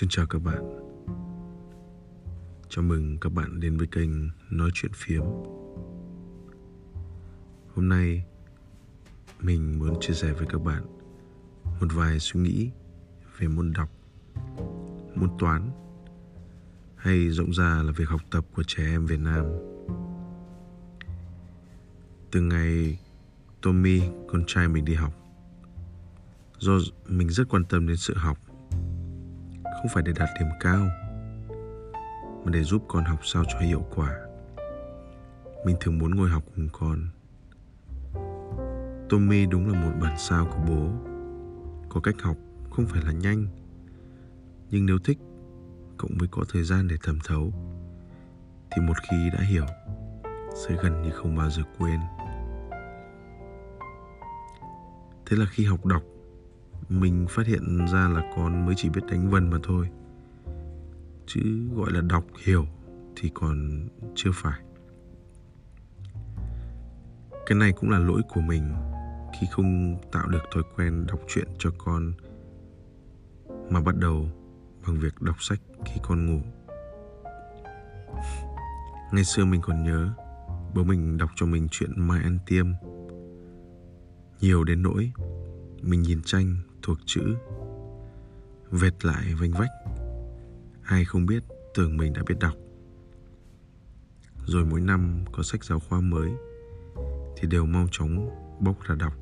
Xin chào các bạn. Chào mừng các bạn đến với kênh Nói Chuyện Phiếm. Hôm nay Mình muốn chia sẻ với các bạn Một vài suy nghĩ Về môn đọc Môn toán Hay rộng ra là việc học tập của trẻ em Việt Nam. Từ ngày Tommy, con trai mình đi học Do mình rất quan tâm đến sự học không phải để đạt điểm cao mà để giúp con học sao cho hiệu quả. Mình thường muốn ngồi học cùng con. Tommy đúng là một bản sao của bố. Có cách học không phải là nhanh, nhưng nếu thích cộng với có thời gian để thẩm thấu. Thì một khi đã hiểu, sẽ gần như không bao giờ quên. Thế là khi học đọc mình phát hiện ra là con mới chỉ biết đánh vần mà thôi. Chứ gọi là đọc hiểu thì còn chưa phải. Cái này cũng là lỗi của mình khi không tạo được thói quen đọc truyện cho con mà bắt đầu bằng việc đọc sách khi con ngủ. Ngày xưa mình còn nhớ, bố mình đọc cho mình chuyện mai ăn tiêm. Nhiều đến nỗi mình nhìn tranh thuộc chữ vệt lại vênh vách. Ai không biết, tưởng mình đã biết đọc. Rồi mỗi năm có sách giáo khoa mới, thì đều mau chóng bốc ra đọc.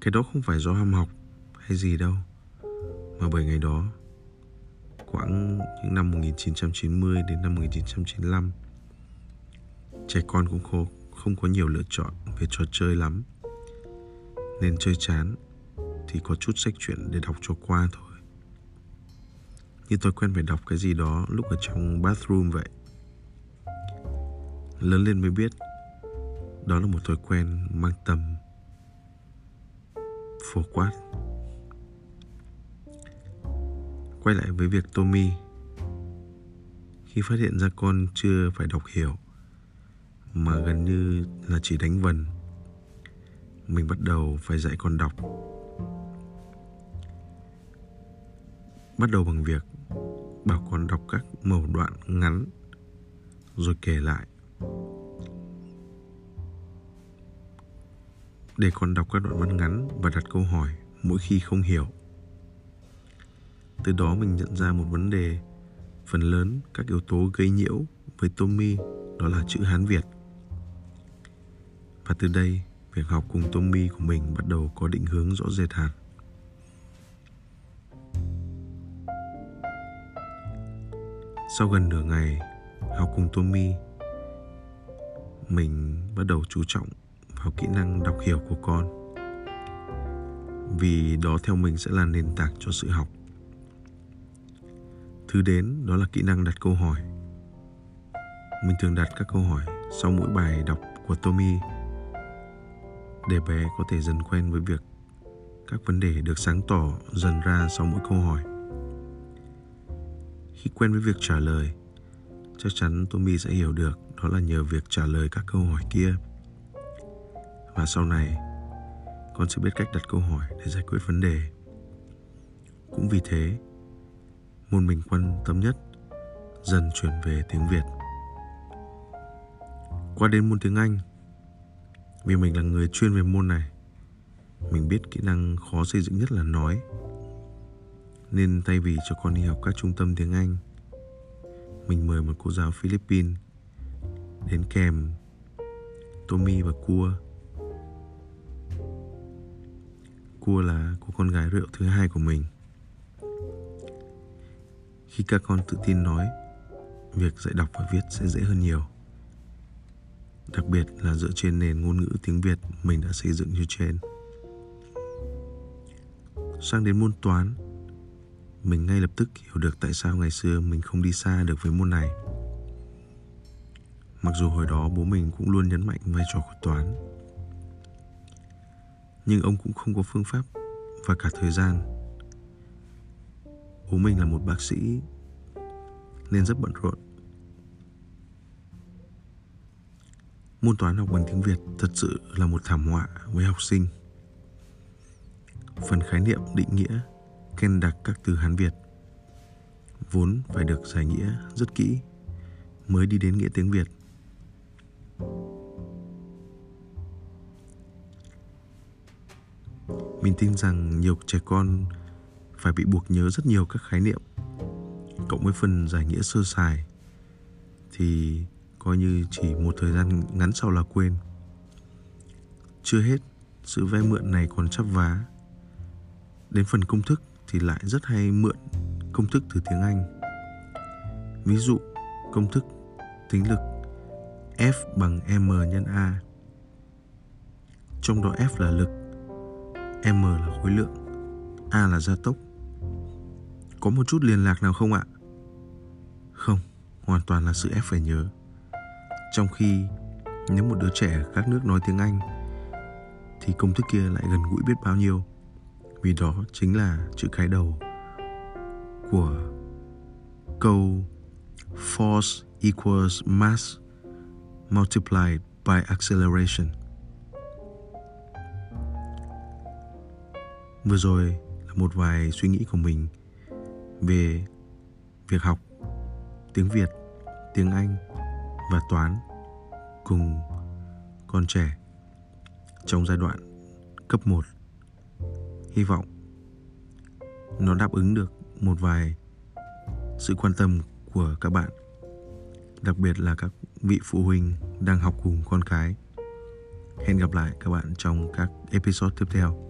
Cái đó không phải do ham học hay gì đâu, mà bởi ngày đó, quãng những năm 1990 đến năm 1995 trẻ con cũng khô không có nhiều lựa chọn về trò chơi lắm, nên chơi chán thì có chút sách truyện để đọc cho qua thôi. Như tôi quen phải đọc cái gì đó lúc ở trong bathroom vậy. Lớn lên mới biết, đó là một thói quen mang tầm. Phổ quát. Quay lại với việc tommy. Khi phát hiện ra con chưa phải đọc hiểu, mà gần như là chỉ đánh vần, mình bắt đầu phải dạy con đọc bắt đầu bằng việc bảo con đọc các mẩu đoạn ngắn rồi kể lại. Để con đọc các đoạn văn ngắn và đặt câu hỏi mỗi khi không hiểu. Từ đó mình nhận ra một vấn đề. Phần lớn các yếu tố gây nhiễu với tommy đó là chữ hán việt. Và từ đây, việc học cùng tommy của mình bắt đầu có định hướng rõ rệt hẳn. Sau gần nửa ngày học cùng Tommy, mình bắt đầu chú trọng vào kỹ năng đọc hiểu của con. Vì đó theo mình sẽ là nền tảng cho sự học. Thứ đến đó là kỹ năng đặt câu hỏi. Mình thường đặt các câu hỏi sau mỗi bài đọc của Tommy để bé có thể dần quen với việc các vấn đề được sáng tỏ dần ra sau mỗi câu hỏi khi quen với việc trả lời. Chắc chắn tommy sẽ hiểu được đó là nhờ việc trả lời các câu hỏi kia. Và sau này, con sẽ biết cách đặt câu hỏi để giải quyết vấn đề. Cũng vì thế, môn mình quan tâm nhất dần chuyển về tiếng việt. Qua đến môn tiếng anh, vì mình là người chuyên về môn này, mình biết kỹ năng khó xây dựng nhất là nói nên thay vì cho con đi học các trung tâm tiếng Anh, Mình mời một cô giáo Philippines Đến kèm Tommy và Cua. Cua là cô con gái rượu thứ hai của mình. Khi các con tự tin nói, Việc dạy đọc và viết sẽ dễ hơn nhiều. Đặc biệt là dựa trên nền ngôn ngữ tiếng Việt mình đã xây dựng như trên. Sang đến môn toán mình ngay lập tức hiểu được tại sao ngày xưa mình không đi xa được với môn này. Mặc dù hồi đó bố mình cũng luôn nhấn mạnh vai trò của toán. Nhưng ông cũng không có phương pháp và cả thời gian. Bố mình là một bác sĩ nên rất bận rộn. Môn toán học bằng tiếng việt thật sự là một thảm họa với học sinh. Phần khái niệm định nghĩa khen đặc các từ Hán Việt vốn phải được giải nghĩa rất kỹ mới đi đến nghĩa tiếng Việt. Mình tin rằng nhiều trẻ con phải bị buộc nhớ rất nhiều các khái niệm cộng với phần giải nghĩa sơ sài thì coi như chỉ một thời gian ngắn sau là quên. Chưa hết, sự vay mượn này còn chắp vá. Đến phần công thức thì lại rất hay mượn công thức từ tiếng Anh. Ví dụ, công thức tính lực F bằng M nhân A. Trong đó F là lực, M là khối lượng, A là gia tốc. Có một chút liên lạc nào không ạ? Không, hoàn toàn là sự ép phải nhớ. Trong khi nếu một đứa trẻ ở các nước nói tiếng Anh thì công thức kia lại gần gũi biết bao nhiêu vì đó chính là chữ cái đầu của câu force equals mass multiplied by acceleration. Vừa rồi là một vài suy nghĩ của mình về việc học tiếng Việt, tiếng Anh và toán cùng con trẻ trong giai đoạn cấp 1. Hy vọng nó đáp ứng được một vài sự quan tâm của các bạn, đặc biệt là các vị phụ huynh đang học cùng con cái. Hẹn gặp lại các bạn trong các episode tiếp theo.